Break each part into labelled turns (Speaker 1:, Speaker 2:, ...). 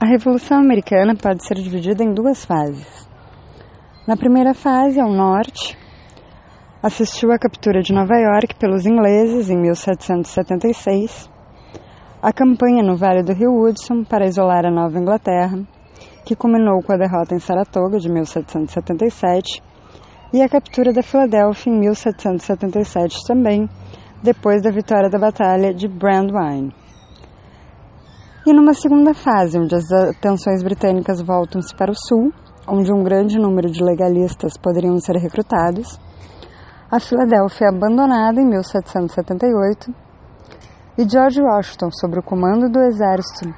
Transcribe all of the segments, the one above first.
Speaker 1: A Revolução Americana pode ser dividida em duas fases. Na primeira fase, ao norte, assistiu à captura de Nova York pelos ingleses em 1776, a campanha no Vale do Rio Hudson para isolar a Nova Inglaterra, que culminou com a derrota em Saratoga de 1777, e a captura da Filadélfia em 1777 também, depois da vitória da Batalha de Brandywine. E numa segunda fase, onde as atenções britânicas voltam-se para o sul, onde um grande número de legalistas poderiam ser recrutados, a Filadélfia é abandonada em 1778 e George Washington, sob o comando do exército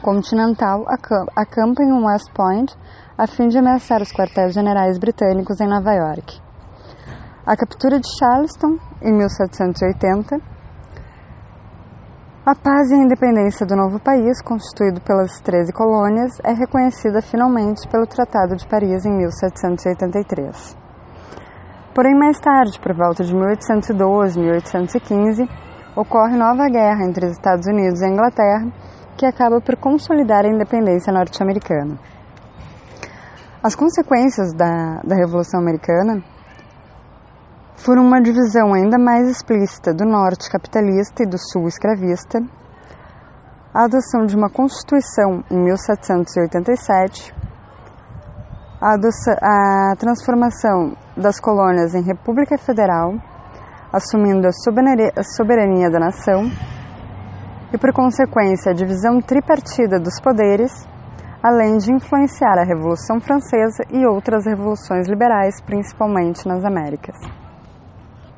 Speaker 1: continental, acampa em West Point a fim de ameaçar os quartéis generais britânicos em Nova York. A captura de Charleston, em 1780, a paz e a independência do novo país, constituído pelas 13 colônias, é reconhecida finalmente pelo Tratado de Paris em 1783. Porém, mais tarde, por volta de 1812 1815, ocorre nova guerra entre os Estados Unidos e a Inglaterra, que acaba por consolidar a independência norte-americana. As consequências da, da Revolução Americana foram uma divisão ainda mais explícita do norte capitalista e do sul escravista, a adoção de uma Constituição em 1787, a, adoção, a transformação das colônias em República Federal, assumindo a soberania, a soberania da nação, e por consequência a divisão tripartida dos poderes, além de influenciar a Revolução Francesa e outras revoluções liberais, principalmente nas Américas.